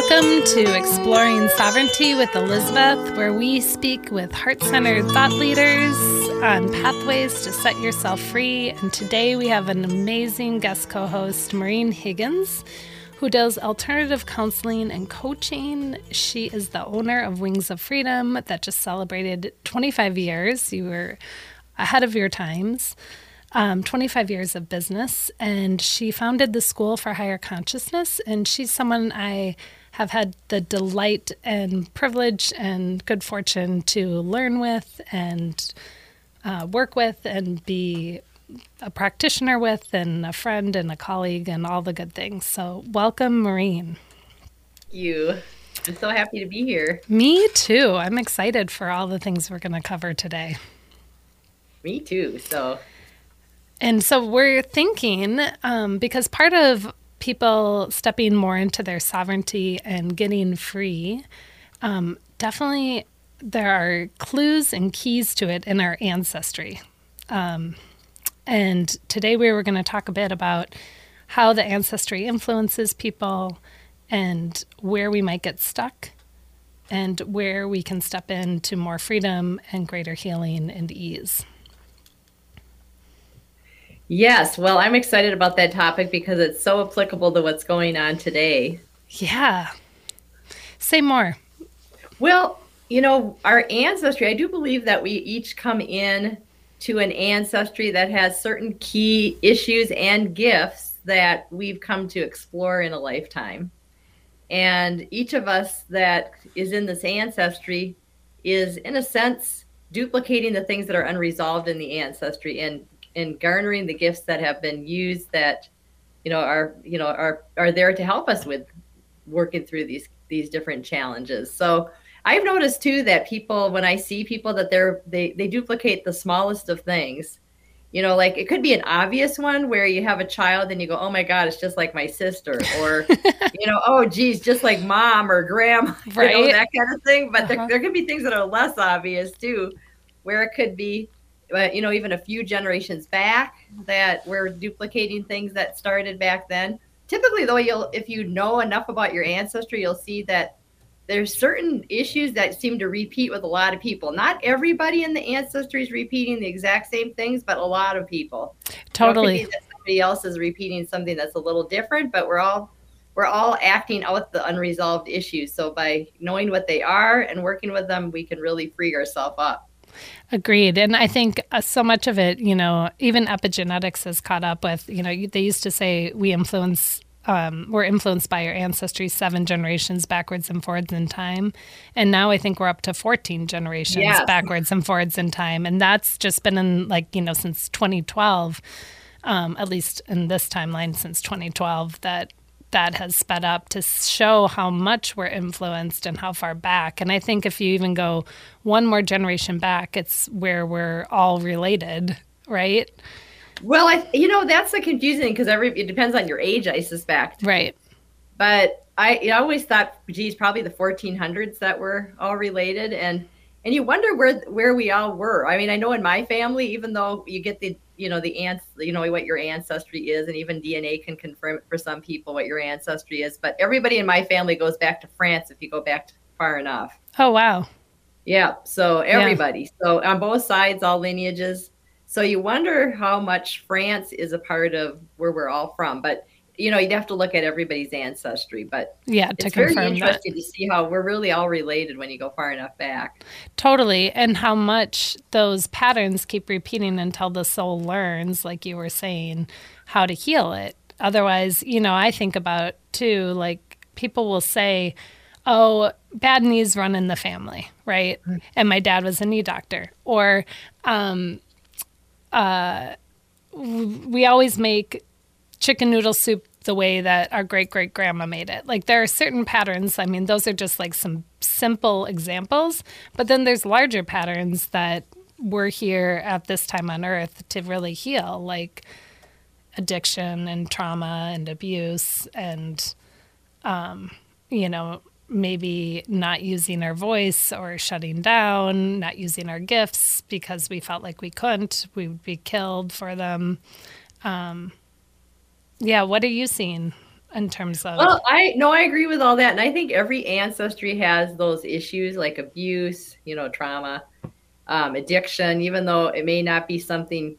Welcome to Exploring Sovereignty with Elizabeth, where we speak with heart centered thought leaders on pathways to set yourself free. And today we have an amazing guest co host, Maureen Higgins, who does alternative counseling and coaching. She is the owner of Wings of Freedom that just celebrated 25 years. You were ahead of your times um, 25 years of business, and she founded the School for Higher Consciousness. And she's someone I have had the delight and privilege and good fortune to learn with and uh, work with and be a practitioner with and a friend and a colleague and all the good things. So, welcome, Maureen. You. I'm so happy to be here. Me too. I'm excited for all the things we're going to cover today. Me too. So, and so we're thinking um, because part of people stepping more into their sovereignty and getting free, um, definitely there are clues and keys to it in our ancestry. Um, and today we were going to talk a bit about how the ancestry influences people and where we might get stuck and where we can step into more freedom and greater healing and ease. Yes, well, I'm excited about that topic because it's so applicable to what's going on today. Yeah. Say more. Well, you know, our ancestry, I do believe that we each come in to an ancestry that has certain key issues and gifts that we've come to explore in a lifetime. And each of us that is in this ancestry is, in a sense, duplicating the things that are unresolved in the ancestry and in garnering the gifts that have been used that you know are you know are are there to help us with working through these these different challenges so i've noticed too that people when i see people that they're they they duplicate the smallest of things you know like it could be an obvious one where you have a child and you go oh my god it's just like my sister or you know oh geez just like mom or grandma right. you know that kind of thing but uh-huh. there, there could be things that are less obvious too where it could be you know even a few generations back that we're duplicating things that started back then typically though you'll if you know enough about your ancestry you'll see that there's certain issues that seem to repeat with a lot of people. Not everybody in the ancestry is repeating the exact same things but a lot of people. Totally. somebody else is repeating something that's a little different but we're all we're all acting out the unresolved issues. So by knowing what they are and working with them we can really free ourselves up Agreed. And I think uh, so much of it, you know, even epigenetics has caught up with, you know, they used to say we influence um, we're influenced by our ancestry seven generations backwards and forwards in time. And now I think we're up to 14 generations yes. backwards and forwards in time. And that's just been in like, you know, since 2012, um, at least in this timeline since 2012, that that has sped up to show how much we're influenced and how far back. And I think if you even go one more generation back, it's where we're all related, right? Well, I you know that's the confusing because every it depends on your age, I suspect. Right. But I, I always thought, geez, probably the 1400s that were all related, and and you wonder where where we all were. I mean, I know in my family, even though you get the you know the ants you know what your ancestry is and even dna can confirm it for some people what your ancestry is but everybody in my family goes back to france if you go back far enough oh wow yeah so everybody yeah. so on both sides all lineages so you wonder how much france is a part of where we're all from but you know, you'd have to look at everybody's ancestry, but yeah, it's very interesting that. to see how we're really all related when you go far enough back. Totally, and how much those patterns keep repeating until the soul learns, like you were saying, how to heal it. Otherwise, you know, I think about too, like people will say, "Oh, bad knees run in the family," right? Mm-hmm. And my dad was a knee doctor, or um, uh, we always make chicken noodle soup the way that our great great grandma made it. Like there are certain patterns. I mean, those are just like some simple examples, but then there's larger patterns that we're here at this time on earth to really heal, like addiction and trauma and abuse and um, you know, maybe not using our voice or shutting down, not using our gifts because we felt like we couldn't, we would be killed for them. Um, yeah, what are you seeing in terms of well i no i agree with all that and i think every ancestry has those issues like abuse you know trauma um, addiction even though it may not be something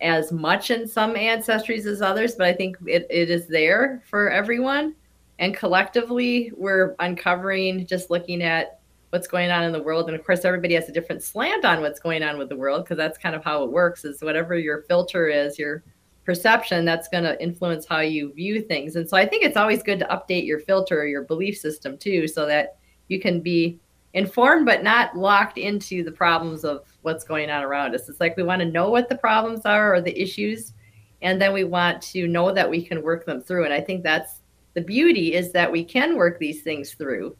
as much in some ancestries as others but i think it, it is there for everyone and collectively we're uncovering just looking at what's going on in the world and of course everybody has a different slant on what's going on with the world because that's kind of how it works is whatever your filter is your perception that's going to influence how you view things. And so i think it's always good to update your filter your belief system too so that you can be informed but not locked into the problems of what's going on around us. It's like we want to know what the problems are or the issues and then we want to know that we can work them through. And i think that's the beauty is that we can work these things through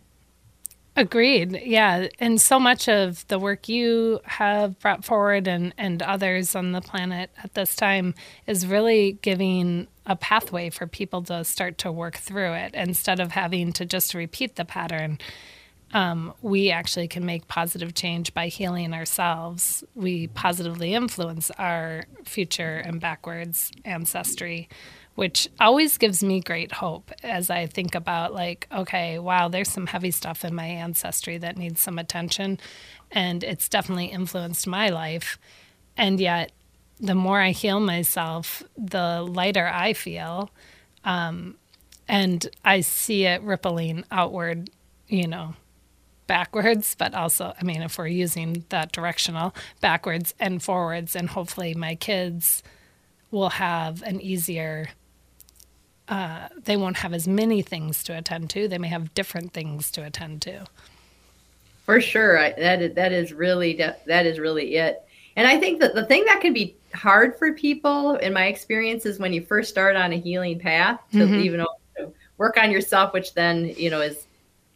Agreed. Yeah. And so much of the work you have brought forward and, and others on the planet at this time is really giving a pathway for people to start to work through it instead of having to just repeat the pattern. Um, we actually can make positive change by healing ourselves. We positively influence our future and backwards ancestry which always gives me great hope as I think about, like, okay, wow, there's some heavy stuff in my ancestry that needs some attention. And it's definitely influenced my life. And yet, the more I heal myself, the lighter I feel. Um, and I see it rippling outward, you know, backwards, but also, I mean, if we're using that directional, backwards and forwards. And hopefully, my kids will have an easier uh, they won't have as many things to attend to. They may have different things to attend to. For sure, I, that is, that is really that is really it. And I think that the thing that can be hard for people, in my experience, is when you first start on a healing path to mm-hmm. even to work on yourself, which then you know is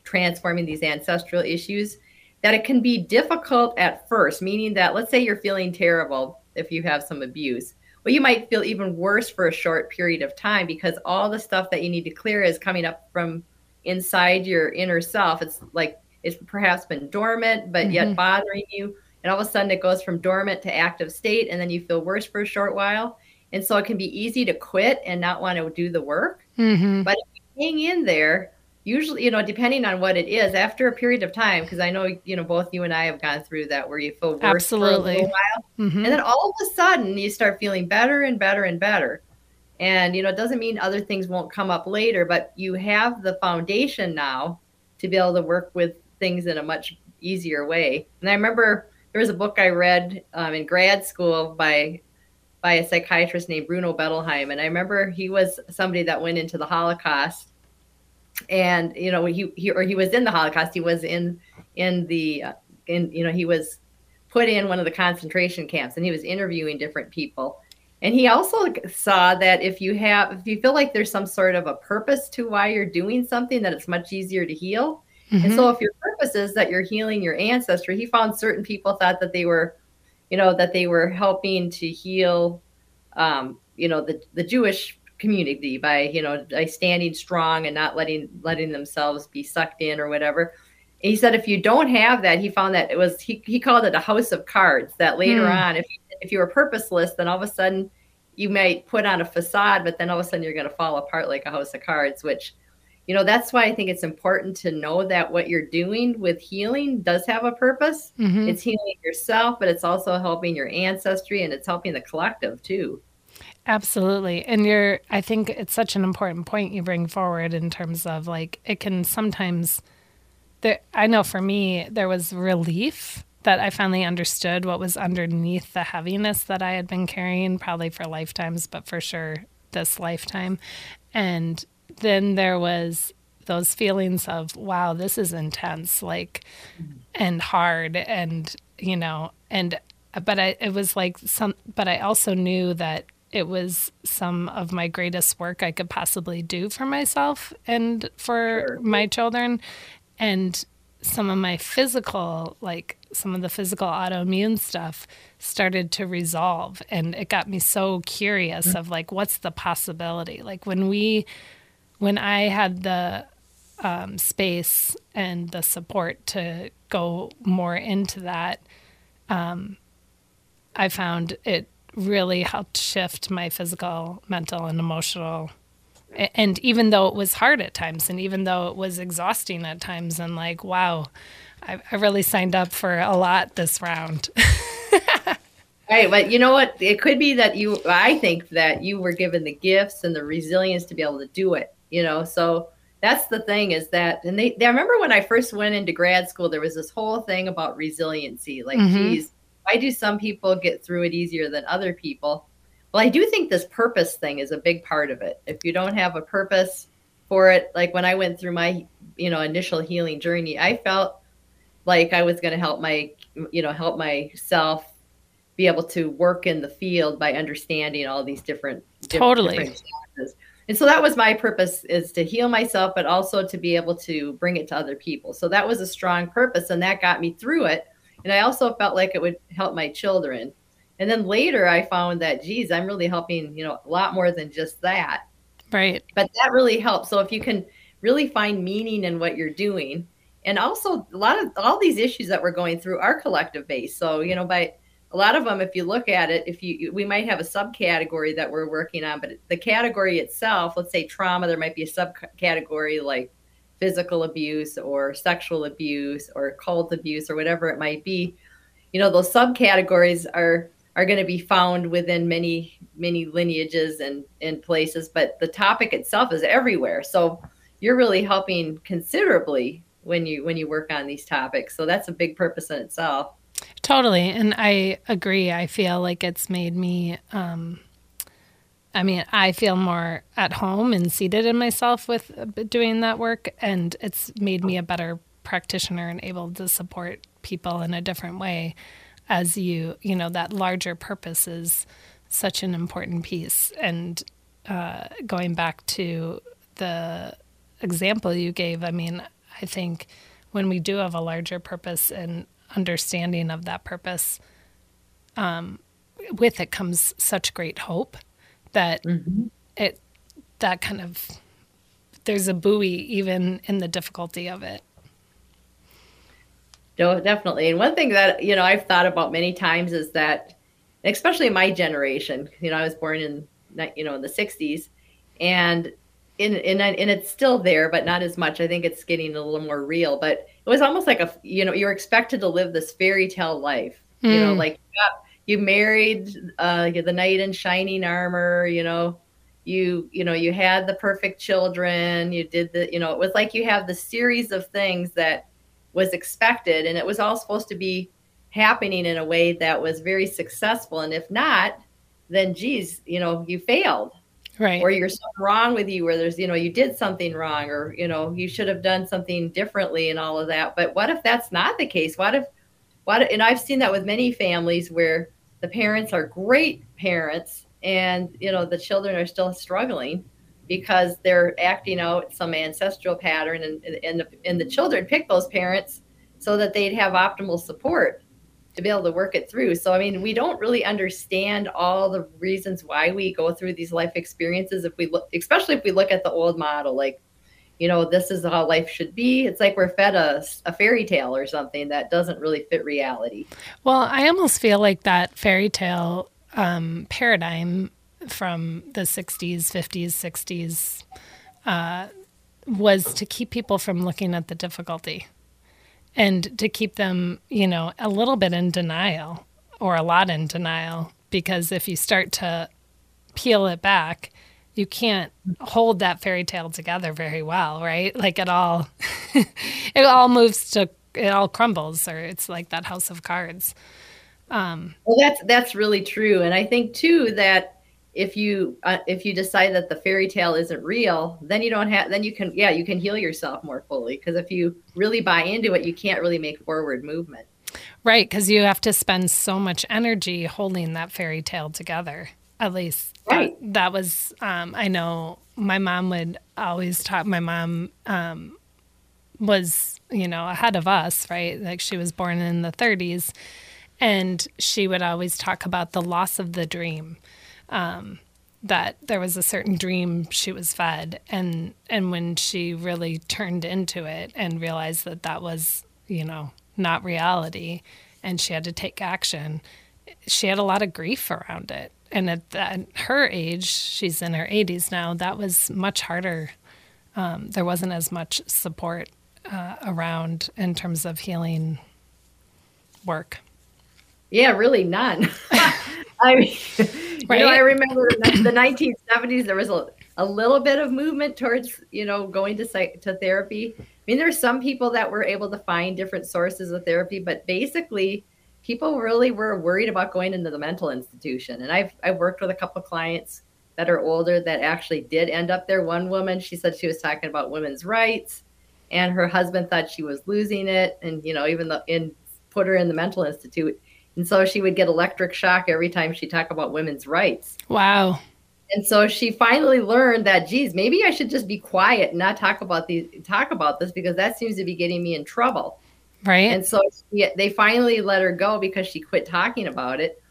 transforming these ancestral issues. That it can be difficult at first, meaning that let's say you're feeling terrible if you have some abuse well, you might feel even worse for a short period of time because all the stuff that you need to clear is coming up from inside your inner self. It's like it's perhaps been dormant, but mm-hmm. yet bothering you. And all of a sudden it goes from dormant to active state, and then you feel worse for a short while. And so it can be easy to quit and not want to do the work. Mm-hmm. But if you hang in there, usually you know depending on what it is after a period of time because i know you know both you and i have gone through that where you feel worse Absolutely. for a while mm-hmm. and then all of a sudden you start feeling better and better and better and you know it doesn't mean other things won't come up later but you have the foundation now to be able to work with things in a much easier way and i remember there was a book i read um, in grad school by by a psychiatrist named bruno bettelheim and i remember he was somebody that went into the holocaust and you know he, he or he was in the holocaust he was in in the uh, in you know he was put in one of the concentration camps and he was interviewing different people and he also saw that if you have if you feel like there's some sort of a purpose to why you're doing something that it's much easier to heal mm-hmm. and so if your purpose is that you're healing your ancestry he found certain people thought that they were you know that they were helping to heal um, you know the the jewish community by you know by standing strong and not letting letting themselves be sucked in or whatever and he said if you don't have that he found that it was he, he called it a house of cards that later mm. on if if you were purposeless then all of a sudden you might put on a facade but then all of a sudden you're going to fall apart like a house of cards which you know that's why i think it's important to know that what you're doing with healing does have a purpose mm-hmm. it's healing yourself but it's also helping your ancestry and it's helping the collective too Absolutely. And you're, I think it's such an important point you bring forward in terms of like, it can sometimes, there, I know for me, there was relief that I finally understood what was underneath the heaviness that I had been carrying, probably for lifetimes, but for sure this lifetime. And then there was those feelings of, wow, this is intense, like, and hard, and, you know, and, but I, it was like some, but I also knew that it was some of my greatest work I could possibly do for myself and for sure. my children. And some of my physical, like some of the physical autoimmune stuff, started to resolve. And it got me so curious mm-hmm. of like, what's the possibility? Like when we, when I had the um, space and the support to go more into that, um, I found it really helped shift my physical, mental, and emotional And even though it was hard at times, and even though it was exhausting at times, and like, wow, I, I really signed up for a lot this round. right. But you know what? It could be that you, I think that you were given the gifts and the resilience to be able to do it, you know? So that's the thing is that, and they, they I remember when I first went into grad school, there was this whole thing about resiliency. Like, mm-hmm. geez, why do some people get through it easier than other people? Well, I do think this purpose thing is a big part of it. If you don't have a purpose for it, like when I went through my, you know, initial healing journey, I felt like I was going to help my, you know, help myself be able to work in the field by understanding all these different, totally. Different and so that was my purpose is to heal myself, but also to be able to bring it to other people. So that was a strong purpose, and that got me through it. And I also felt like it would help my children. And then later I found that, geez, I'm really helping, you know, a lot more than just that. Right. But that really helps. So if you can really find meaning in what you're doing, and also a lot of all these issues that we're going through are collective based. So, you know, by a lot of them, if you look at it, if you, we might have a subcategory that we're working on, but the category itself, let's say trauma, there might be a subcategory like physical abuse or sexual abuse or cult abuse or whatever it might be. You know, those subcategories are are going to be found within many many lineages and and places but the topic itself is everywhere. So you're really helping considerably when you when you work on these topics. So that's a big purpose in itself. Totally. And i agree. I feel like it's made me um I mean, I feel more at home and seated in myself with uh, doing that work, and it's made me a better practitioner and able to support people in a different way as you you know that larger purpose is such an important piece. And uh, going back to the example you gave i mean i think when we do have a larger purpose and understanding of that purpose um, with it comes such great hope that mm-hmm. it that kind of there's a buoy even in the difficulty of it no, definitely. And one thing that, you know, I've thought about many times is that, especially my generation, you know, I was born in, you know, in the 60s and in, in, and it's still there, but not as much. I think it's getting a little more real, but it was almost like a, you know, you're expected to live this fairy tale life, mm. you know, hmm. like you married uh, the knight in shining armor, you know, you, you know, you had the perfect children, you did the, you know, it was like you have the series of things that was expected and it was all supposed to be happening in a way that was very successful and if not then geez you know you failed. Right. Or you're something wrong with you or there's you know you did something wrong or you know you should have done something differently and all of that. But what if that's not the case? What if what and i've seen that with many families where the parents are great parents and you know the children are still struggling because they're acting out some ancestral pattern and, and, the, and the children pick those parents so that they'd have optimal support to be able to work it through. So, I mean, we don't really understand all the reasons why we go through these life experiences. If we look, especially if we look at the old model, like, you know, this is how life should be. It's like we're fed a, a fairy tale or something that doesn't really fit reality. Well, I almost feel like that fairy tale um, paradigm from the 60s, 50s, 60s uh, was to keep people from looking at the difficulty and to keep them, you know, a little bit in denial or a lot in denial. Because if you start to peel it back, you can't hold that fairy tale together very well, right? Like it all, it all moves to, it all crumbles, or it's like that house of cards. Um, well, that's that's really true, and I think too that if you uh, if you decide that the fairy tale isn't real then you don't have then you can yeah you can heal yourself more fully because if you really buy into it you can't really make forward movement right because you have to spend so much energy holding that fairy tale together at least right. That, was um, i know my mom would always talk my mom um, was you know ahead of us right? Like she was born in the 30s and she would always talk about the loss of the dream um, that there was a certain dream she was fed, and and when she really turned into it and realized that that was you know not reality, and she had to take action, she had a lot of grief around it, and at, at her age, she's in her 80s now, that was much harder. Um, there wasn't as much support uh, around in terms of healing work. Yeah, really none. I mean, right? you know, I remember the 1970s. There was a, a little bit of movement towards you know going to to therapy. I mean, there's some people that were able to find different sources of therapy, but basically, people really were worried about going into the mental institution. And I've I've worked with a couple clients that are older that actually did end up there. One woman, she said she was talking about women's rights, and her husband thought she was losing it, and you know, even though in put her in the mental institute and so she would get electric shock every time she talked about women's rights. Wow. And so she finally learned that, geez, maybe I should just be quiet and not talk about these talk about this because that seems to be getting me in trouble. Right. And so she, they finally let her go because she quit talking about it.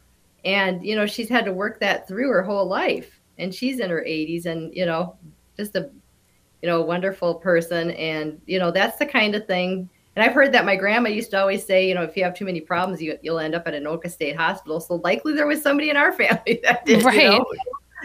And you know, she's had to work that through her whole life. And she's in her 80s and you know, just a you know, wonderful person and you know, that's the kind of thing and I've heard that my grandma used to always say, you know, if you have too many problems, you, will end up at Anoka State Hospital. So likely there was somebody in our family that did, right. You know?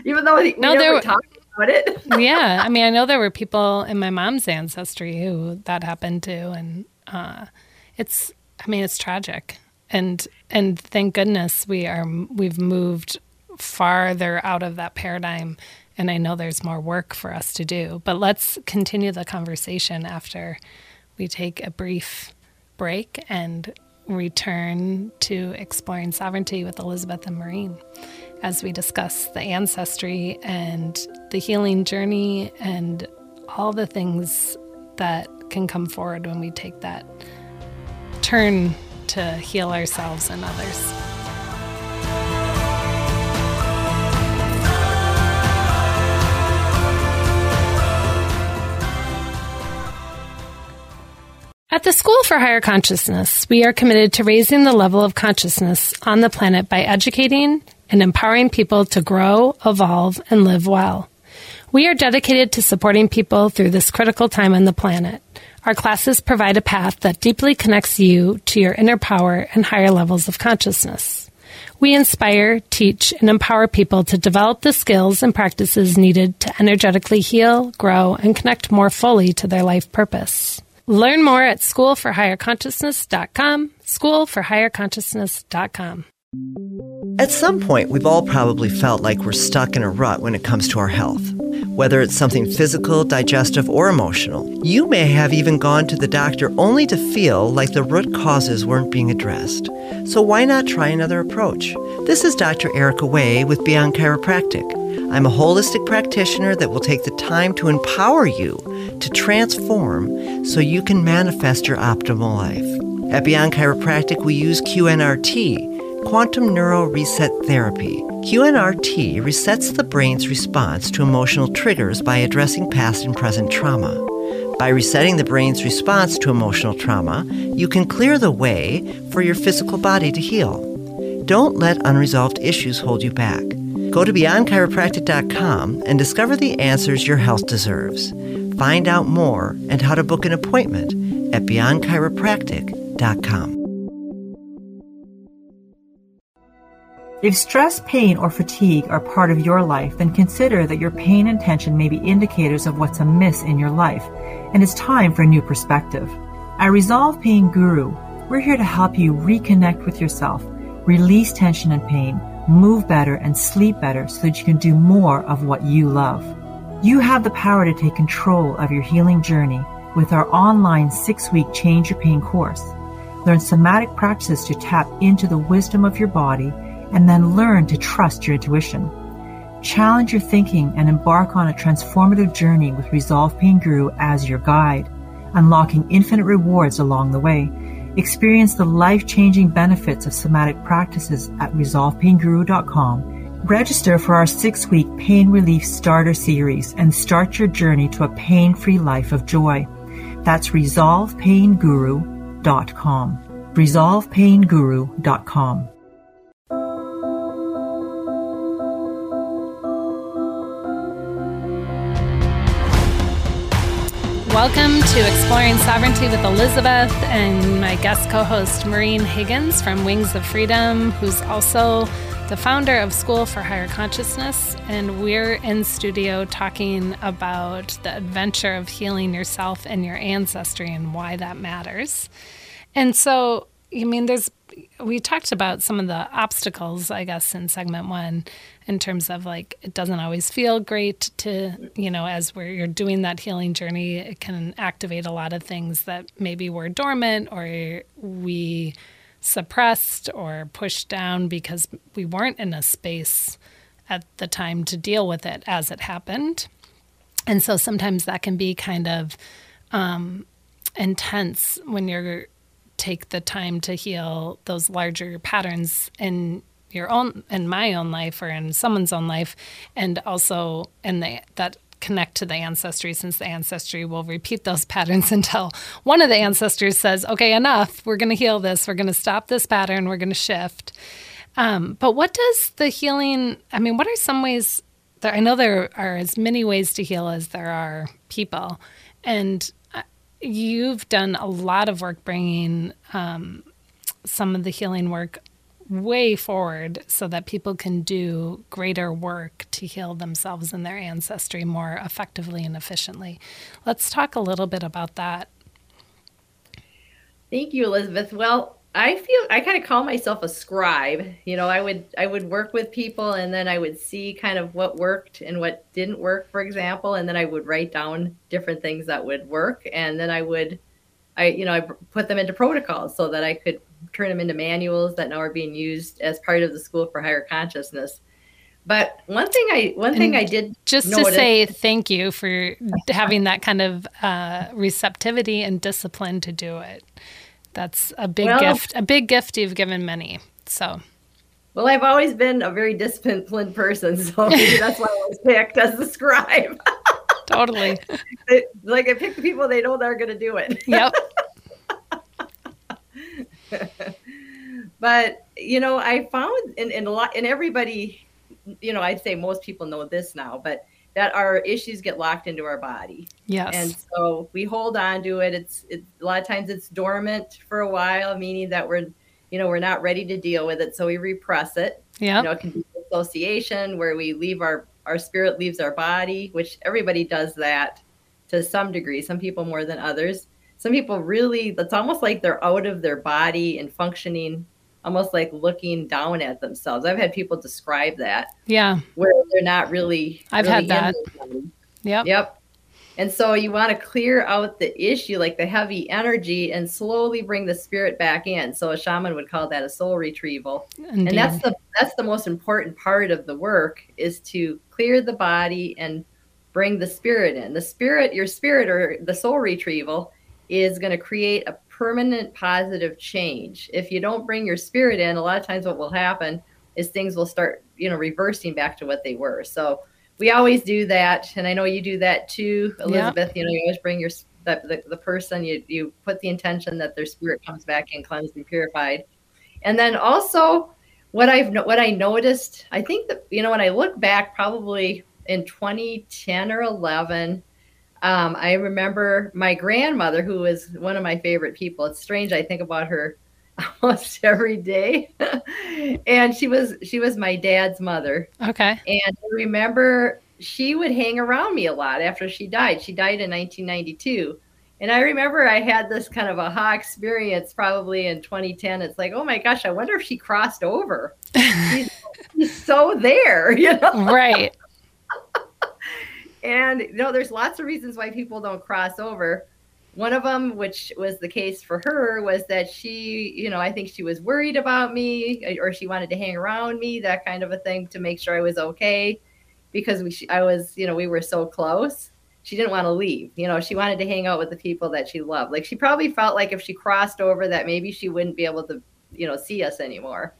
Even though we no, never talked about it. yeah, I mean, I know there were people in my mom's ancestry who that happened to, and uh, it's, I mean, it's tragic, and and thank goodness we are we've moved farther out of that paradigm and I know there's more work for us to do. But let's continue the conversation after we take a brief break and return to exploring sovereignty with Elizabeth and Maureen as we discuss the ancestry and the healing journey and all the things that can come forward when we take that turn to heal ourselves and others. At the School for Higher Consciousness, we are committed to raising the level of consciousness on the planet by educating and empowering people to grow, evolve, and live well. We are dedicated to supporting people through this critical time on the planet. Our classes provide a path that deeply connects you to your inner power and higher levels of consciousness. We inspire, teach, and empower people to develop the skills and practices needed to energetically heal, grow, and connect more fully to their life purpose. Learn more at schoolforhigherconsciousness.com, schoolforhigherconsciousness.com. At some point, we've all probably felt like we're stuck in a rut when it comes to our health. Whether it's something physical, digestive, or emotional, you may have even gone to the doctor only to feel like the root causes weren't being addressed. So why not try another approach? This is Dr. Erica Way with Beyond Chiropractic. I'm a holistic practitioner that will take the time to empower you to transform so you can manifest your optimal life. At Beyond Chiropractic, we use QNRT, Quantum Neuro Reset Therapy. QNRT resets the brain's response to emotional triggers by addressing past and present trauma. By resetting the brain's response to emotional trauma, you can clear the way for your physical body to heal. Don't let unresolved issues hold you back. Go to beyondchiropractic.com and discover the answers your health deserves. Find out more and how to book an appointment at beyondchiropractic.com. If stress, pain, or fatigue are part of your life, then consider that your pain and tension may be indicators of what's amiss in your life, and it's time for a new perspective. At Resolve Pain Guru, we're here to help you reconnect with yourself, release tension and pain, move better, and sleep better so that you can do more of what you love. You have the power to take control of your healing journey with our online six week Change Your Pain course. Learn somatic practices to tap into the wisdom of your body and then learn to trust your intuition. Challenge your thinking and embark on a transformative journey with Resolve Pain Guru as your guide, unlocking infinite rewards along the way. Experience the life changing benefits of somatic practices at resolvepainguru.com Register for our six week Pain Relief Starter Series and start your journey to a pain free life of joy. That's ResolvePainGuru.com. ResolvePainGuru.com. Welcome to Exploring Sovereignty with Elizabeth and my guest co host Maureen Higgins from Wings of Freedom, who's also the founder of School for Higher Consciousness, and we're in studio talking about the adventure of healing yourself and your ancestry and why that matters. And so, I mean, there's we talked about some of the obstacles, I guess, in segment one, in terms of like it doesn't always feel great to, you know, as we're you're doing that healing journey, it can activate a lot of things that maybe were dormant or we suppressed or pushed down because we weren't in a space at the time to deal with it as it happened. And so sometimes that can be kind of um, intense when you're take the time to heal those larger patterns in your own in my own life or in someone's own life and also the that connect to the ancestry since the ancestry will repeat those patterns until one of the ancestors says, okay, enough. We're going to heal this. We're going to stop this pattern. We're going to shift. Um, but what does the healing, I mean, what are some ways that I know there are as many ways to heal as there are people. And uh, you've done a lot of work bringing um, some of the healing work way forward so that people can do greater work to heal themselves and their ancestry more effectively and efficiently. Let's talk a little bit about that. Thank you, Elizabeth. Well, I feel I kind of call myself a scribe. You know, I would I would work with people and then I would see kind of what worked and what didn't work, for example, and then I would write down different things that would work and then I would I you know, I put them into protocols so that I could turn them into manuals that now are being used as part of the School for Higher Consciousness. But one thing I one and thing I did just to say thank you for having that kind of uh, receptivity and discipline to do it. That's a big well, gift, a big gift you've given many. So, well, I've always been a very disciplined person, so that's why I was picked as the scribe. totally. like I pick the people they know they're going to do it. Yep. but you know, I found in, in a lot, and everybody, you know, I'd say most people know this now, but that our issues get locked into our body. Yes. And so we hold on to it. It's it, a lot of times it's dormant for a while, meaning that we're, you know, we're not ready to deal with it, so we repress it. Yeah. You know, it can be association where we leave our our spirit leaves our body, which everybody does that to some degree. Some people more than others some people really that's almost like they're out of their body and functioning almost like looking down at themselves. I've had people describe that. Yeah. Where they're not really i've really had that yep. Yep. And so you want to clear out the issue like the heavy energy and slowly bring the spirit back in. So a shaman would call that a soul retrieval. Indeed. and that's the that's the most important part of the work is to clear the body and bring the spirit in. The spirit your spirit or the soul retrieval is going to create a permanent positive change. If you don't bring your spirit in, a lot of times what will happen is things will start, you know, reversing back to what they were. So we always do that, and I know you do that too, Elizabeth. You know, you always bring your the, the, the person you you put the intention that their spirit comes back in cleansed and purified, and then also what I've what I noticed. I think that you know when I look back, probably in 2010 or 11 um, I remember my grandmother, who was one of my favorite people. It's strange. I think about her almost every day. and she was she was my dad's mother. Okay. And I remember she would hang around me a lot after she died. She died in 1992. And I remember I had this kind of aha experience probably in 2010. It's like, oh my gosh, I wonder if she crossed over. she's, she's so there, you know? Right. And you know, there's lots of reasons why people don't cross over. One of them, which was the case for her, was that she, you know, I think she was worried about me uh, or she wanted to hang around me, that kind of a thing to make sure I was okay because we, I was, you know, we were so close. She didn't want to leave. You know, she wanted to hang out with the people that she loved. Like she probably felt like if she crossed over that maybe she wouldn't be able to, you know, see us anymore.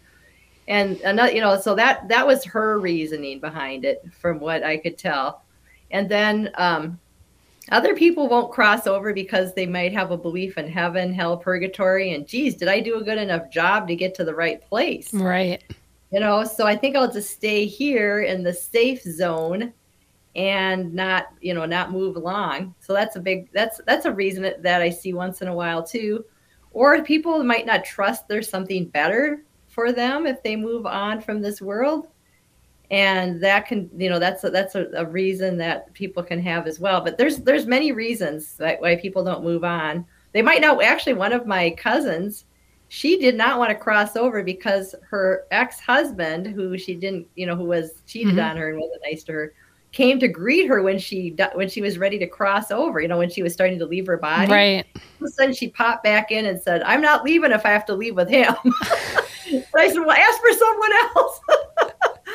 And another, you know, so that that was her reasoning behind it from what I could tell and then um, other people won't cross over because they might have a belief in heaven, hell, purgatory, and geez, did I do a good enough job to get to the right place? Right. You know, so I think I'll just stay here in the safe zone and not, you know, not move along. So that's a big that's that's a reason that I see once in a while too. Or people might not trust there's something better for them if they move on from this world and that can you know that's a, that's a, a reason that people can have as well. But there's there's many reasons that why people don't move on. They might not actually one of my cousins she did not want to cross over because her ex-husband who she didn't you know who was cheated mm-hmm. on her and wasn't nice to her came to greet her when she when she was ready to cross over you know when she was starting to leave her body. Right. All of a sudden she popped back in and said i'm not leaving if i have to leave with him. I said well ask for someone else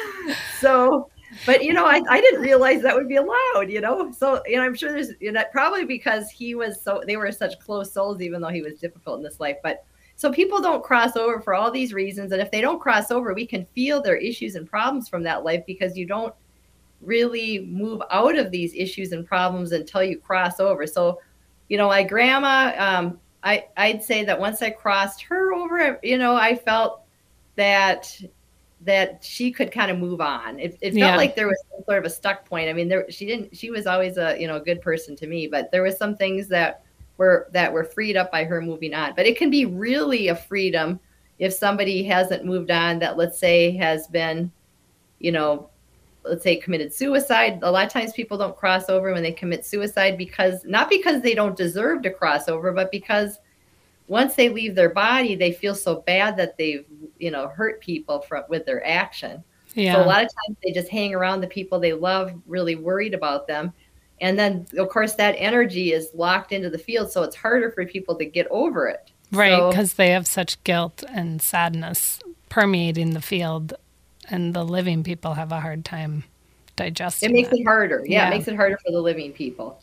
so but you know I, I didn't realize that would be allowed you know? So you know i'm sure there's you know probably because he was so they were such close souls even though he was difficult in this life but so people don't cross over for all these reasons and if they don't cross over we can feel their issues and problems from that life because you don't really move out of these issues and problems until you cross over. So you know my grandma um, I, i'd say that once i crossed her over you know i felt that that she could kind of move on. It, it felt yeah. like there was sort of a stuck point. I mean, there she didn't. She was always a you know a good person to me, but there was some things that were that were freed up by her moving on. But it can be really a freedom if somebody hasn't moved on. That let's say has been, you know, let's say committed suicide. A lot of times people don't cross over when they commit suicide because not because they don't deserve to cross over, but because once they leave their body, they feel so bad that they've, you know, hurt people from with their action. Yeah. So a lot of times they just hang around the people they love, really worried about them. And then of course that energy is locked into the field, so it's harder for people to get over it. Right, because so, they have such guilt and sadness permeating the field and the living people have a hard time digesting. It makes it, it harder. Yeah, yeah, it makes it harder for the living people.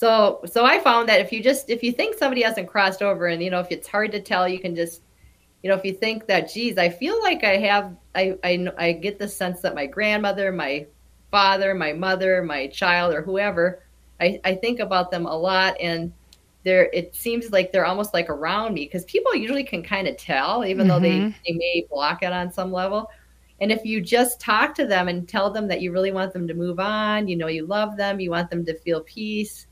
So so I found that if you just if you think somebody hasn't crossed over and you know if it's hard to tell, you can just you know if you think that geez, I feel like I have I I I get the sense that my grandmother, my father, my mother, my child, or whoever, I I think about them a lot and they're it seems like they're almost like around me because people usually can kind of tell even mm-hmm. though they mm-hmm. they may block it on some level and if you just talk to them and tell them that you really want them to move on you know you love them you want them to feel peace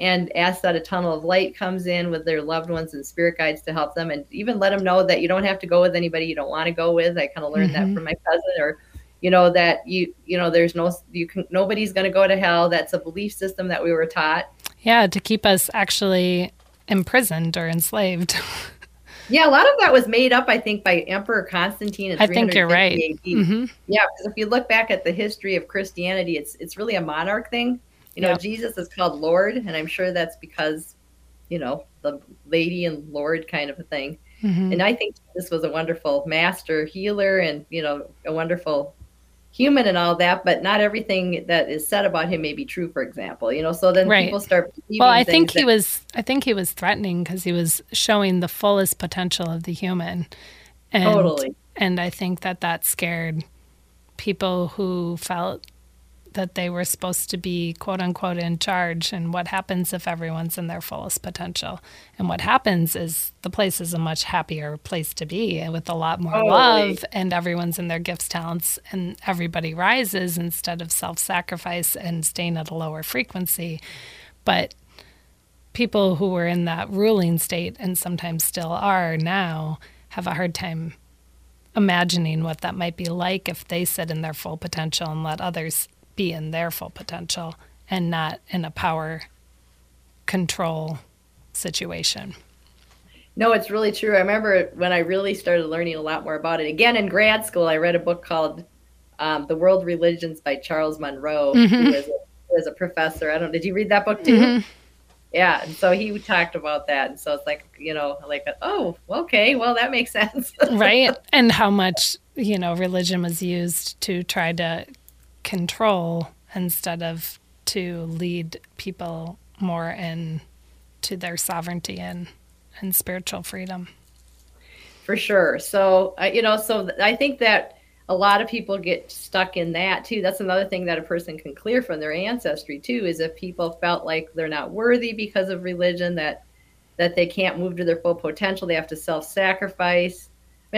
and ask that a tunnel of light comes in with their loved ones and spirit guides to help them and even let them know that you don't have to go with anybody you don't want to go with. I kind of learned mm-hmm. that from my cousin or you know that you you know there's no you can nobody's going to go to hell. That's a belief system that we were taught. Yeah to keep us actually imprisoned or enslaved. Yeah a lot of that was made up i think by emperor constantine i think you're right. mm-hmm. yeah because if you look back at the history of christianity it's it's really a monarch thing you know. Jesus is called Lord, and I'm sure that's because, you know, the lady and Lord kind of a thing. Mm-hmm. And I think this was a wonderful master healer and, you know, a wonderful human and all that, but not everything that is said about him may be true, for example, you know, so then right. people start. Well, I think he that- was, I think he was threatening because he was showing the fullest potential of the human. And, totally. And I think that that scared people who felt that they were supposed to be quote unquote in charge and what happens if everyone's in their fullest potential. And what happens is the place is a much happier place to be with a lot more oh, love and everyone's in their gifts talents and everybody rises instead of self-sacrifice and staying at a lower frequency. But people who were in that ruling state and sometimes still are now have a hard time imagining what that might be like if they sit in their full potential and let others be in their full potential and not in a power control situation. No, it's really true. I remember when I really started learning a lot more about it. Again, in grad school, I read a book called um, "The World Religions" by Charles Monroe, mm-hmm. who, was a, who a professor. I don't. Did you read that book too? Mm-hmm. Yeah, and so he talked about that, and so it's like you know, like oh, okay, well that makes sense, right? And how much you know religion was used to try to control instead of to lead people more in to their sovereignty and, and spiritual freedom. For sure. So, uh, you know, so I think that a lot of people get stuck in that too. That's another thing that a person can clear from their ancestry too is if people felt like they're not worthy because of religion that that they can't move to their full potential, they have to self-sacrifice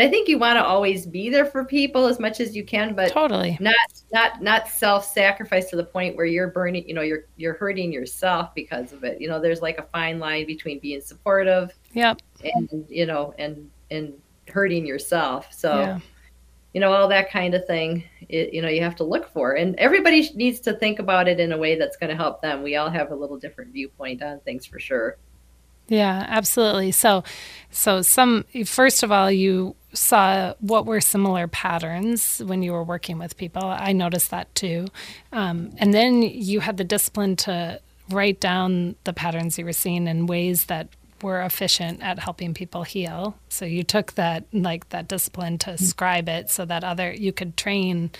I think you want to always be there for people as much as you can, but totally not not not self-sacrifice to the point where you're burning. You know, you're you're hurting yourself because of it. You know, there's like a fine line between being supportive, yep, and you know, and and hurting yourself. So, Yeah. you know, all that kind of thing, it, you know, you have to look for. And everybody needs to think about it in a way that's going to help them. We all have a little different viewpoint on things for sure. Yeah, absolutely. So, so some first of all, you saw what were similar patterns when you were working with people. I noticed that too, um, and then you had the discipline to write down the patterns you were seeing in ways that were efficient at helping people heal. So you took that like that discipline to scribe it so that other you could train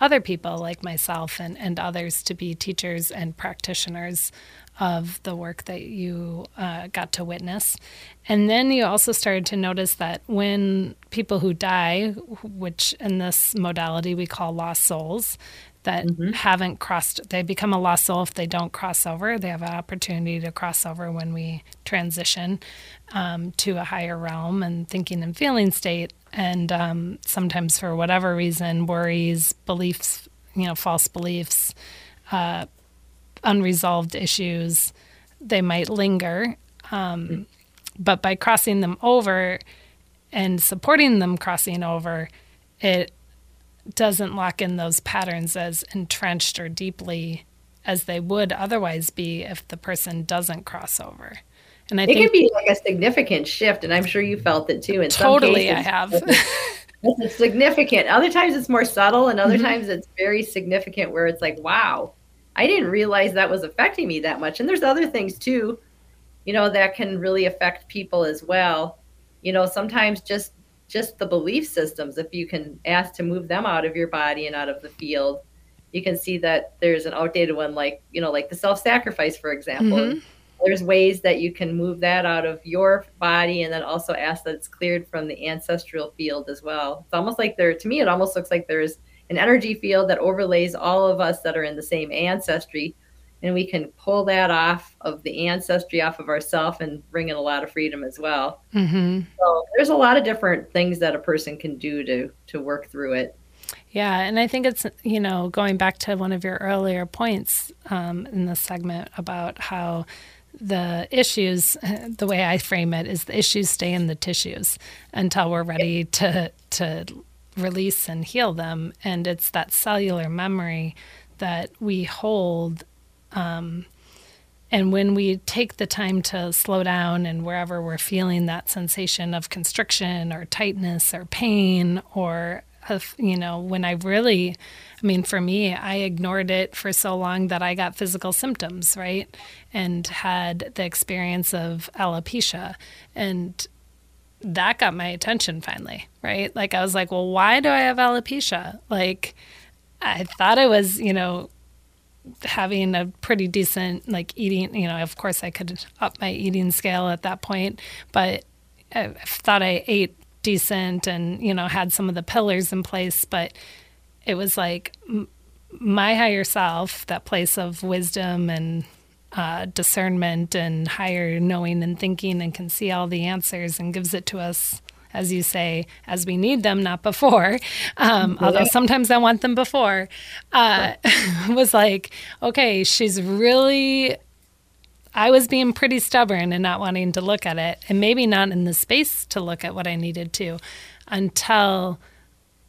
other people like myself and, and others to be teachers and practitioners of the work that you uh, got to witness. And then you also started to notice that when people who die, which in this modality we call lost souls, that haven't crossed, they become a lost soul if they don't cross over. They have an opportunity to cross over when we transition um, to a higher realm and thinking and feeling state. And um, sometimes, for whatever reason, worries, beliefs, you know, false beliefs, uh, unresolved issues, they might linger. Um, but by crossing them over and supporting them crossing over, it doesn't lock in those patterns as entrenched or deeply as they would otherwise be if the person doesn't cross over. And I think It think can be like a significant shift, and I'm sure you felt it too. In some totally I have. It's significant. Other times it's more subtle, and other Mhm. times it's very significant where it's like, wow, I didn't realize that was affecting me that much. And there's other things too, you know, that can really affect people as well. You know, sometimes just just the belief systems, if you can ask to move them out of your body and out of the field, you can see that there's an outdated one like, you know, like the self-sacrifice, for example. Mhm. There's ways that you can move that out of your body and then also ask that it's cleared from the ancestral field as well. It's almost like there, to me, it almost looks like there's an energy field that overlays all of us that are in the same ancestry. And we can pull that off of the ancestry, off of ourself, and bring in a lot of freedom as well. hmm So there's a lot of different things that a person can do to to work through it. Yeah, and I think it's you know going back to one of your earlier points um, in this segment about how the issues, the way I frame it, is the issues stay in the tissues until we're ready to to release and heal them, and it's that cellular memory that we hold. Um, and when we take the time to slow down and wherever we're feeling that sensation of constriction or tightness or pain or you know, when I really, I mean, for me, I ignored it for so long that I got physical symptoms, right? And had the experience of alopecia. And that got my attention finally, right? Like, I was like, well, why do I have alopecia? Like, I thought I was, you know, having a pretty decent like eating you know of course i could up my eating scale at that point but i thought i ate decent and you know had some of the pillars in place but it was like my higher self that place of wisdom and uh, discernment and higher knowing and thinking and can see all the answers and gives it to us as you say as we need them not before. Um, although sometimes i want them before. Uh, was like okay she's really i was being pretty stubborn and not wanting to look at it and maybe not in the space to look at what i needed to until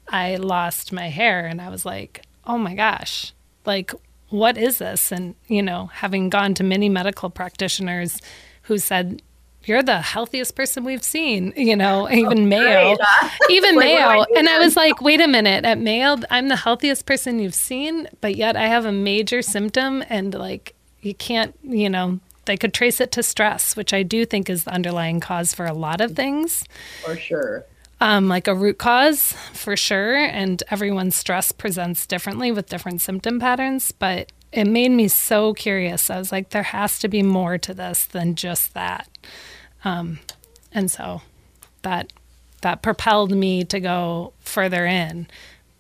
i lost my hair and i was like oh my gosh. Like what is this? And you know having gone to many medical practitioners who said you're the healthiest person we've seen you know oh, even mayo Great, huh? even Like, what do I mayo and i was like wait a minute. At mayo i'm the healthiest person you've seen but yet i have a major symptom and like you can't you know they could trace it to stress which i do think is the underlying cause for a lot of things. For sure. Um, like a root cause for sure. And everyone's stress presents differently with different symptom patterns. But it made me so curious. I was like, there has to be more to this than just that. Um, and so that that propelled me to go further in.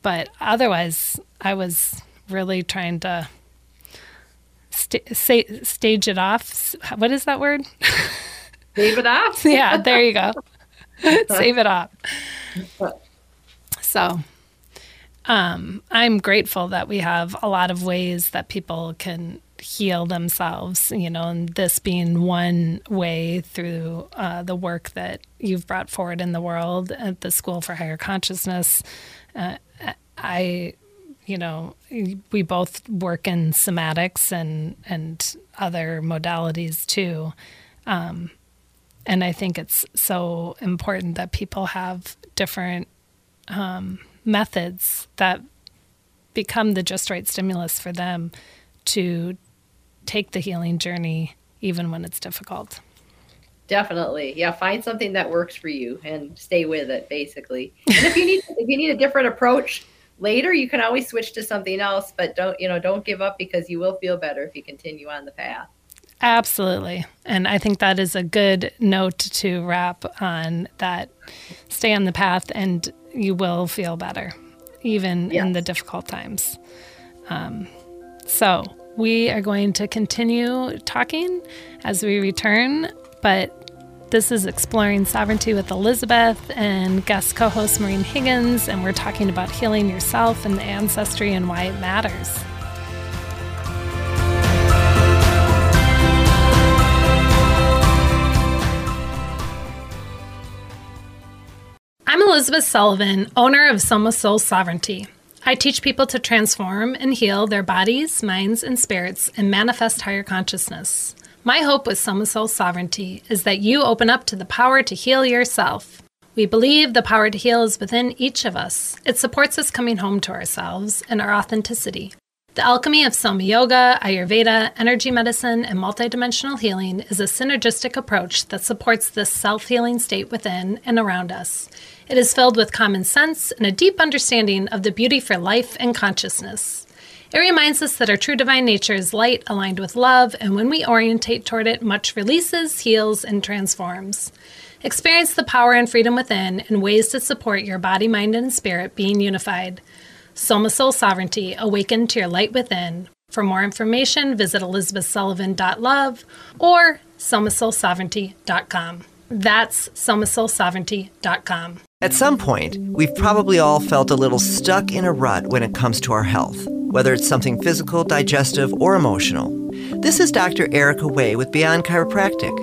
But otherwise, I was really trying to sta- say, stage it off. What is that word? Save it off. yeah, there you go. Save it up. So, um, I'm grateful that we have a lot of ways that people can heal themselves, you know, and this being one way through uh, the work that you've brought forward in the world at the School for Higher Consciousness. Uh, I, you know, we both work in somatics and and other modalities too. Um, and I think it's so important that people have different um, methods that become the just right stimulus for them to take the healing journey even when it's difficult. Definitely. Yeah, find something that works for you and stay with it basically. And if you need if you need a different approach later, you can always switch to something else, but don't, you know, don't give up because you will feel better if you continue on the path. Absolutely. And I think that is a good note to wrap on that stay on the path and you will feel better, even yes. in the difficult times. Um, so, we are going to continue talking as we return, but this is Exploring Sovereignty with Elizabeth and guest co host Maureen Higgins, and we're talking about healing yourself and the ancestry and why it matters. Elizabeth Sullivan, owner of Soma Soul Sovereignty. I teach people to transform and heal their bodies, minds, and spirits and manifest higher consciousness. My hope with Soma Soul Sovereignty is that you open up to the power to heal yourself. We believe the power to heal is within each of us. It supports us coming home to ourselves and our authenticity. The alchemy of Soma Yoga, Ayurveda, energy medicine, and multidimensional healing is a synergistic approach that supports this self healing state within and around us. It is filled with common sense and a deep understanding of the beauty for life and consciousness. It reminds us that our true divine nature is light aligned with love, and when we orientate toward it, much releases, heals, and transforms. Experience the power and freedom within and ways to support your body, mind, and spirit being unified. Soma Soul Sovereignty, awaken to your light within. For more information, visit elizabethsullivan.love or somasoulsovereignty.com. That's somasoulsovereignty.com. At some point, we've probably all felt a little stuck in a rut when it comes to our health, whether it's something physical, digestive, or emotional. This is Dr. Erica Way with Beyond Chiropractic.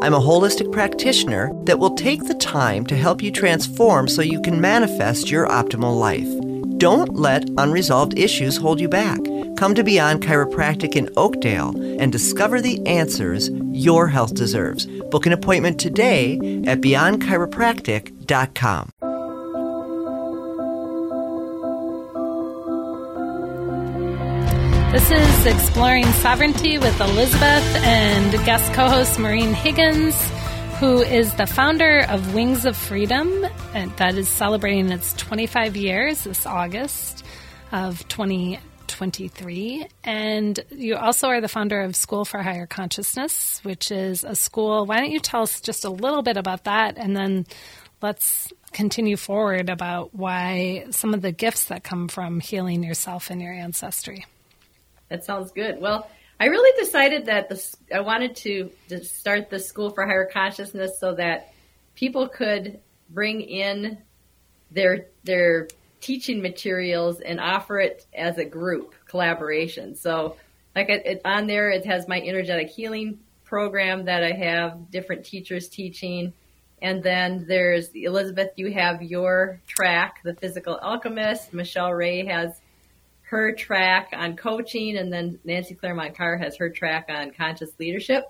I'm a holistic practitioner that will take the time to help you transform so you can manifest your optimal life. Don't let unresolved issues hold you back. Come to Beyond Chiropractic in Oakdale and discover the answers your health deserves. Book an appointment today at beyondchiropractic.com. This is Exploring Sovereignty with Elizabeth and guest co host Maureen Higgins who is the founder of Wings of Freedom, and that is celebrating its 25 years this August of 2023. And you also are the founder of School for Higher Consciousness, which is a school. Why don't you tell us just a little bit about that, and then let's continue forward about why some of the gifts that come from healing yourself and your ancestry. That sounds good. Well, I really decided that this, I wanted to, to start the School for Higher Consciousness so that people could bring in their their teaching materials and offer it as a group collaboration. So, like it, it, on there, it has my energetic healing program that I have different teachers teaching. And then there's Elizabeth, you have your track, the physical alchemist. Michelle Ray has her track on coaching, and then Nancy Claremont Carr has her track on conscious leadership.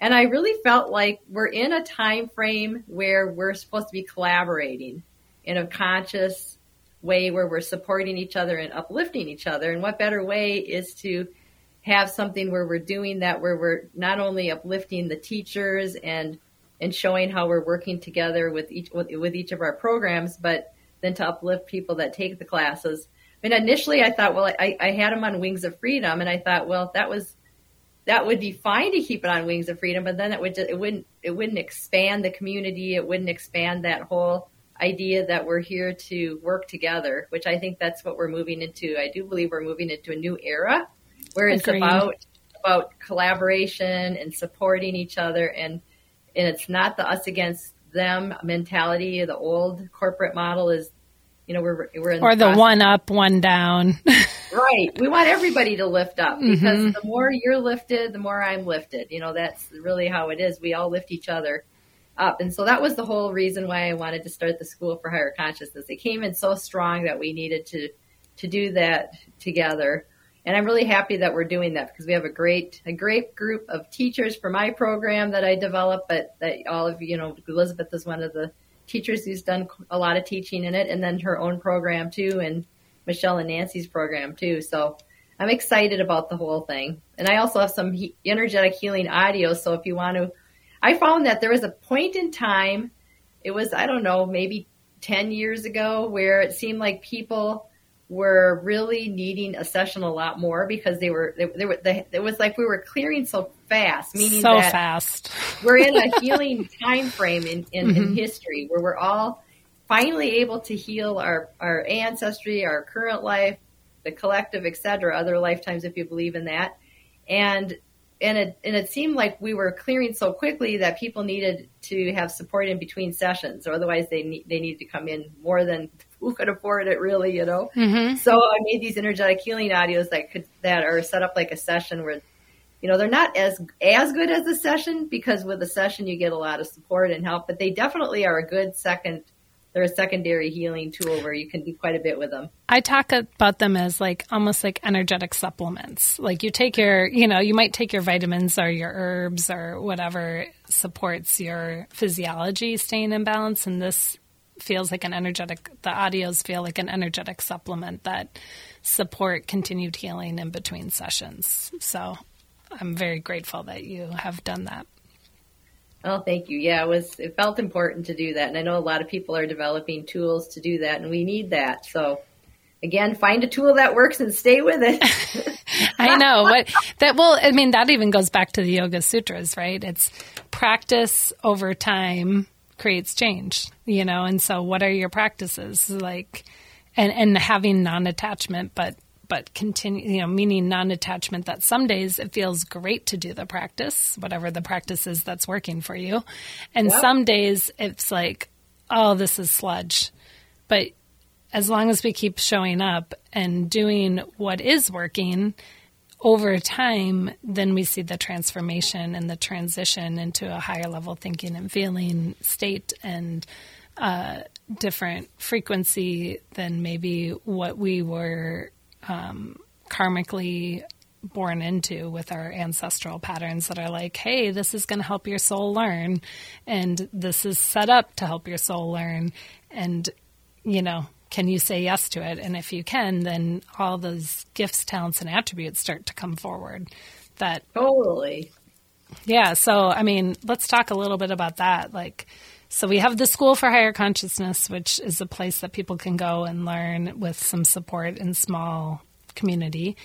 And I really felt like we're in a time frame where we're supposed to be collaborating in a conscious way where we're supporting each other and uplifting each other. And what better way is to have something where we're doing that where we're not only uplifting the teachers and and showing how we're working together with each with, with each of our programs, but then to uplift people that take the classes and initially I thought, well, I, I had them on Wings of Freedom, and I thought, well, that was that would be fine to keep it on Wings of Freedom, but then it would just, it wouldn't it wouldn't expand the community. It wouldn't expand that whole idea that we're here to work together, which I think that's what we're moving into. I do believe we're moving into a new era where it's Agreed. about about collaboration and supporting each other and and it's not the us against them mentality. The old corporate model is you know, we're we're in or the, the one up, one down. right. We want everybody to lift up because mm-hmm. the more you're lifted, the more I'm lifted. You know, that's really how it is. We all lift each other up. And so that was the whole reason why I wanted to start the School for Higher Consciousness. It came in so strong that we needed to to do that together. And I'm really happy that we're doing that because we have a great a great group of teachers for my program that I developed, but that all of you know, Elizabeth is one of the teachers who's done a lot of teaching in it and then her own program too and Michelle and Nancy's program too. So I'm excited about the whole thing. And I also have some he- energetic healing audio. So if you want to, I found that there was a point in time, it was, I don't know, maybe 10 years ago where it seemed like people were really needing a session a lot more because they were they, they were they, it was like we were clearing so fast meaning so fast we're in a healing time frame in, in, mm-hmm. in history where we're all finally able to heal our, our ancestry, our current life, the collective, etc., other lifetimes if you believe in that. And and it and it seemed like we were clearing so quickly that people needed to have support in between sessions, or otherwise they need, they needed to come in more than who could afford it, really, you know. Mm-hmm. So I made these energetic healing audios that could that are set up like a session where, you know, they're not as as good as a session because with a session you get a lot of support and help, but they definitely are a good second they're a secondary healing tool where you can do quite a bit with them. I talk about them as like almost like energetic supplements. Like you take your, you know, you might take your vitamins or your herbs or whatever supports your physiology staying in balance. And this feels like an energetic, the audios feel like an energetic supplement that support continued healing in between sessions. So I'm very grateful that you have done that. Oh, thank you. Yeah, it was. It felt important to do that, and I know a lot of people are developing tools to do that, and we need that. So, again, find a tool that works and stay with it. I know what that. Well, I mean, that even goes back to the Yoga Sutras, right? It's practice over time creates change, you know. And so, what are your practices like? And and having non attachment, but but continue, you know, meaning non attachment that some days it feels great to do the practice, whatever the practice is that's working for you. And yep. some days it's like, oh, this is sludge. But as long as we keep showing up and doing what is working over time, then we see the transformation and the transition into a higher level thinking and feeling state and uh, different frequency than maybe what we were um, karmically born into with our ancestral patterns that are like, hey, this is going to help your soul learn, and this is set up to help your soul learn. And, you know, can you say yes to it? And if you can, then all those gifts, talents, and attributes start to come forward. That totally. Yeah. So, I mean, let's talk a little bit about that. Like, so we have the School for Higher Consciousness, which is a place that people can go and learn with some support in small community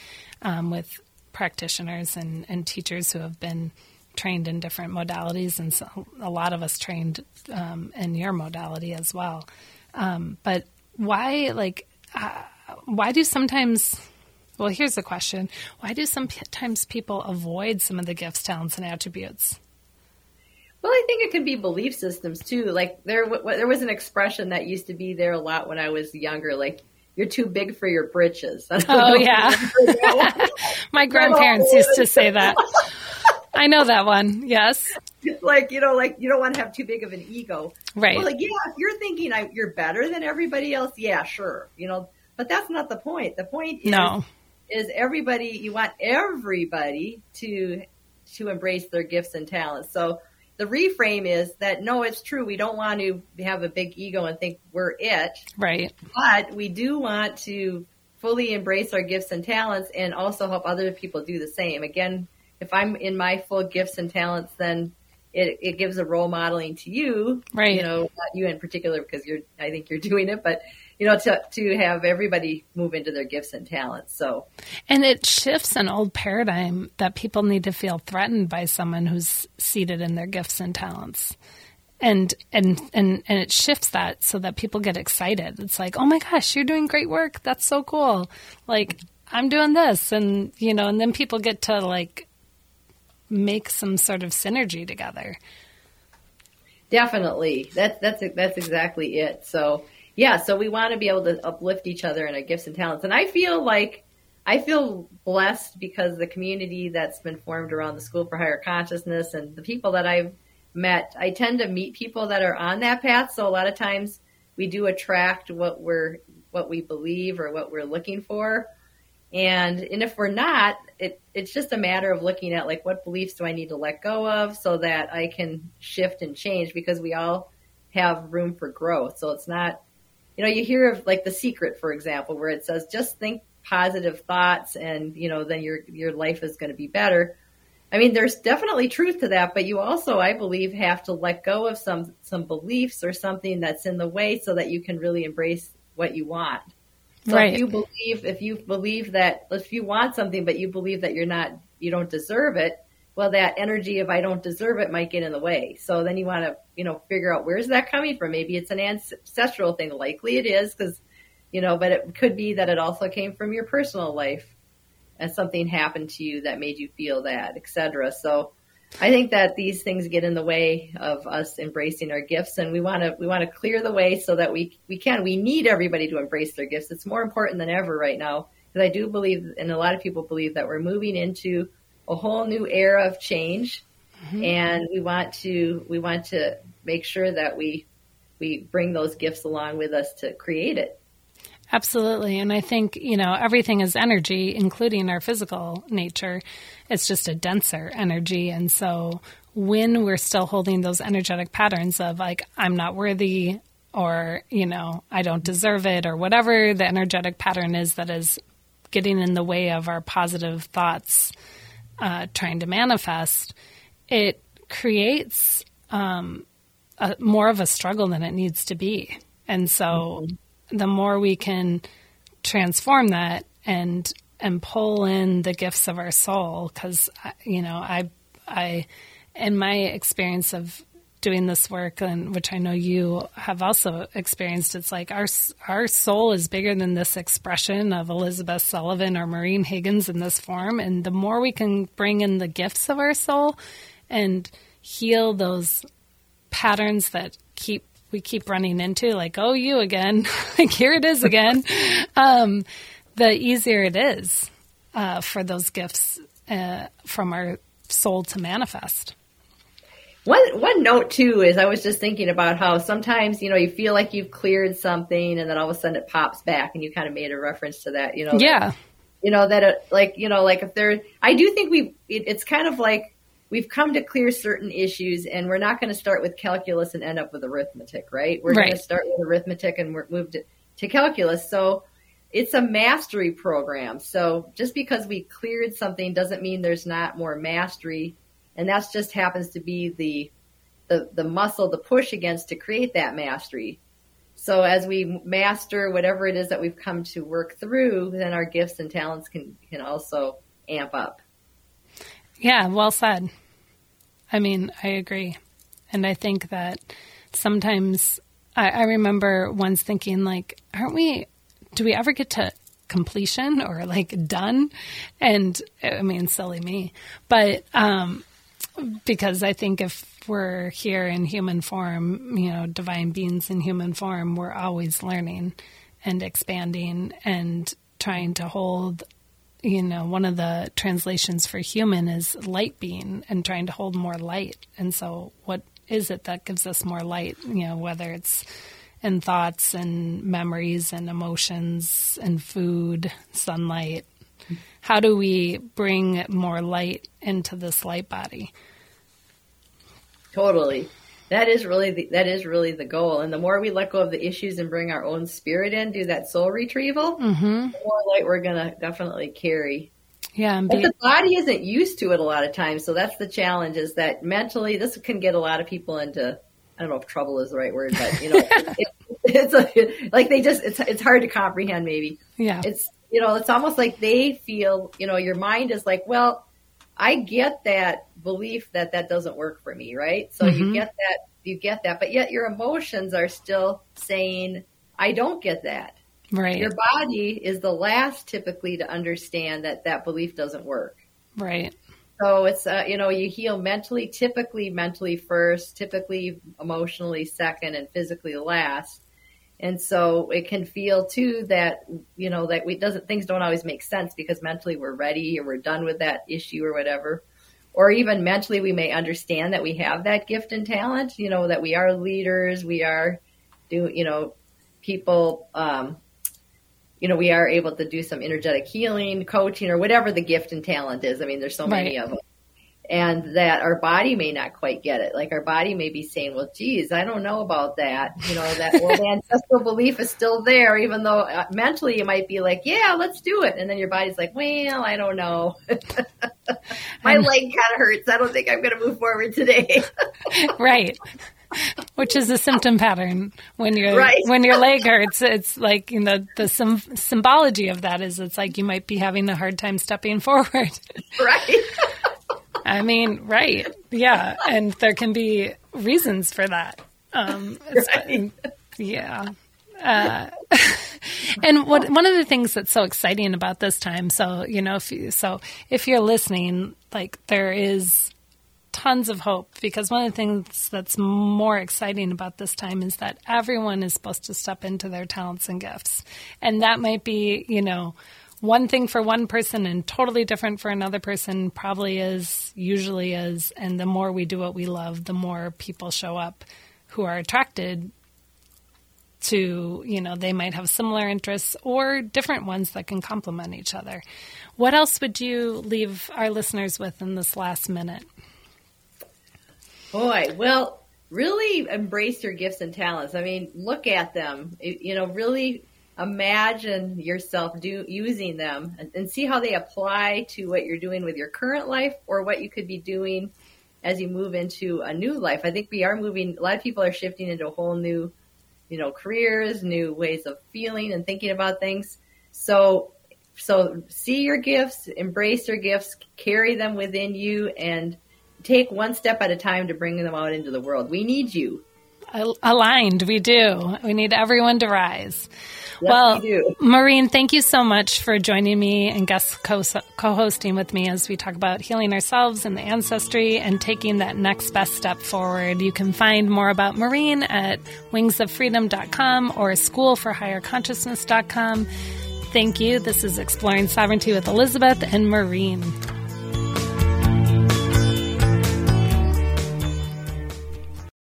um, with practitioners and, and teachers who have been trained in different modalities, and so a lot of us trained um, in your modality as well. Um, but why, like, uh, why do sometimes well, here's the question. Why do sometimes people avoid some of the gifts, talents, and attributes? Well, I think it can be belief systems too. Like there, w- there was an expression that used to be there a lot when I was younger. Like you're too big for your britches. Oh yeah, my grandparents used to say that. I know that one. Yes. Like you know, like you don't want to have too big of an ego, right? Well, like yeah, if you're thinking I, you're better than everybody else, yeah, sure, you know, but that's not the point. The point is, no. is everybody. You want everybody to to embrace their gifts and talents. So the reframe is that no, it's true. We don't want to have a big ego and think we're it. Right. But we do want to fully embrace our gifts and talents and also help other people do the same. Again, if I'm in my full gifts and talents, then it, it gives a role modeling to you. Right. You know, not you in particular because you're, I think you're doing it, but you know, to, to have everybody move into their gifts and talents. So, and it shifts an old paradigm that people need to feel threatened by someone who's seated in their gifts and talents. And, and and and it shifts that so that people get excited. It's like, oh my gosh, you're doing great work. That's so cool. Like I'm doing this, and you know, and then people get to like make some sort of synergy together. Definitely, that's that's that's exactly it. So yeah, so we want to be able to uplift each other in our gifts and talents. And I feel like I feel blessed because the community that's been formed around the School for Higher Consciousness and the people that I've met, I tend to meet people that are on that path. So a lot of times we do attract what we're what we believe or what we're looking for. And and if we're not, it it's just a matter of looking at like what beliefs do I need to let go of so that I can shift and change because we all have room for growth. So it's not you know, you hear of like the secret, for example, where it says just think positive thoughts and, you know, then your your life is going to be better. I mean, there's definitely truth to that, but you also, I believe, have to let go of some some beliefs or something that's in the way so that you can really embrace what you want. So right. if you believe if you believe that if you want something but you believe that you're not you don't deserve it, well that energy of I don't deserve it might get in the way. So then you want to, you know, figure out where's that coming from? Maybe it's an ancestral thing. Likely it is cuz you know, but it could be that it also came from your personal life and something happened to you that made you feel that, etc. So I think that these things get in the way of us embracing our gifts, and we want to we want to clear the way so that we we can. We need everybody to embrace their gifts. It's more important than ever right now because I do believe, and a lot of people believe that we're moving into a whole new era of change, mm-hmm. and we want to we want to make sure that we we bring those gifts along with us to create it. Absolutely. And I think, you know, everything is energy, including our physical nature. It's just a denser energy. And so when we're still holding those energetic patterns of like, I'm not worthy or, you know, I don't deserve it or whatever the energetic pattern is that is getting in the way of our positive thoughts uh, trying to manifest, it creates um, a, more of a struggle than it needs to be. And so, mm-hmm the more we can transform that and and pull in the gifts of our soul because you know i i in my experience of doing this work and which i know you have also experienced it's like our our soul is bigger than this expression of elizabeth sullivan or maureen higgins in this form. And the more we can bring in the gifts of our soul and heal those patterns that keep we keep running into, like, oh, you again, like here it is again, um, the easier it is uh, for those gifts uh, from our soul to manifest. One one note too is I was just thinking about how sometimes you know you feel like you've cleared something and then all of a sudden it pops back and you kind of made a reference to that you know? Yeah. That, you know that it, like you know like if there I do think we it, it's kind of like we've come to clear certain issues and we're not going to start with calculus and end up with arithmetic, right? We're right. going to start with arithmetic and we're moved to, to calculus. So it's a mastery program. So just because we cleared something doesn't mean there's not more mastery. And that just happens to be the, the, the muscle, the push against to create that mastery. So as we master whatever it is that we've come to work through, then our gifts and talents can, can also amp up. Yeah, well said. I mean, I agree. And I think that sometimes I, I remember once thinking, like, aren't we, do we ever get to completion or like done? And I mean, silly me. But, um, because I think if we're here in human form, you know, divine beings in human form, we're always learning and expanding and trying to hold you know, one of the translations for human is light being and trying to hold more light. And so, what is it that gives us more light? You know, whether it's in thoughts and memories and emotions and food, sunlight. How do we bring more light into this light body? Totally that is really the, that is really the goal. And the more we let go of the issues and bring our own spirit in, do that soul retrieval, mm-hmm. the more light we're gonna definitely carry. Yeah, but the body isn't used to it a lot of times, so that's the challenge. Is that mentally this can get a lot of people into I don't know if trouble is the right word, but you know, it, it, it's a, like they just it's it's hard to comprehend. Maybe yeah, it's you know it's almost like they feel you know your mind is like well I get that belief that that doesn't work for me, right? So mm-hmm. you get that, you get that, but yet your emotions are still saying, I don't get that. Right. Your body is the last typically to understand that that belief doesn't work. Right. So it's, uh, you know, you heal mentally, typically mentally first, typically emotionally second, and physically last. And so it can feel too that, you know, that we doesn't, things don't always make sense because mentally we're ready or we're done with that issue or whatever. Or even mentally we may understand that we have that gift and talent, you know, that we are leaders, we are do, you know, people, um, you know, we are able to do some energetic healing, coaching, or whatever the gift and talent is. I mean, there's so right. many of them and that our body may not quite get it. Like our body may be saying, well, geez, I don't know about that. You know, that old ancestral belief is still there, even though uh, mentally you might be like, yeah, let's do it. And then your body's like, well, I don't know. My leg kind of hurts. I don't think I'm going to move forward today. right. Which is a symptom pattern when your right. when your leg hurts. It's like you know the sim- symbology of that is it's like you might be having a hard time stepping forward. Right. I mean, right. Yeah. And there can be reasons for that. Um, right. Yeah. Uh, and what one of the things that's so exciting about this time, so you know, if you, so if you're listening, like there is tons of hope because one of the things that's more exciting about this time is that everyone is supposed to step into their talents and gifts, and that might be, you know, one thing for one person and totally different for another person probably is usually is and the more we do what we love the more people show up who are attracted to you know they might have similar interests or different ones that can complement each other. What else would you leave our listeners with in this last minute? Boy well really embrace your gifts and talents. I mean look at them. You know really imagine yourself do using them and, and, see how they apply to what you're doing with your current life or what you could be doing as you move into a new life. I think we are moving a lot of people are shifting into a whole new, you know, careers, new ways of feeling and thinking about things. So so see your gifts, embrace your gifts, carry them within you and take one step at a time to bring them out into the world. We need you. Aligned, we do. We need everyone to rise well, we Maureen, thank you so much for joining me and guest co hosting with me as we talk about healing ourselves and the ancestry and taking that next best step forward. You can find more about Maureen at wingsoffreedom.com or schoolforhigherconsciousness.com. Thank you. This is Exploring Sovereignty with Elizabeth and Maureen.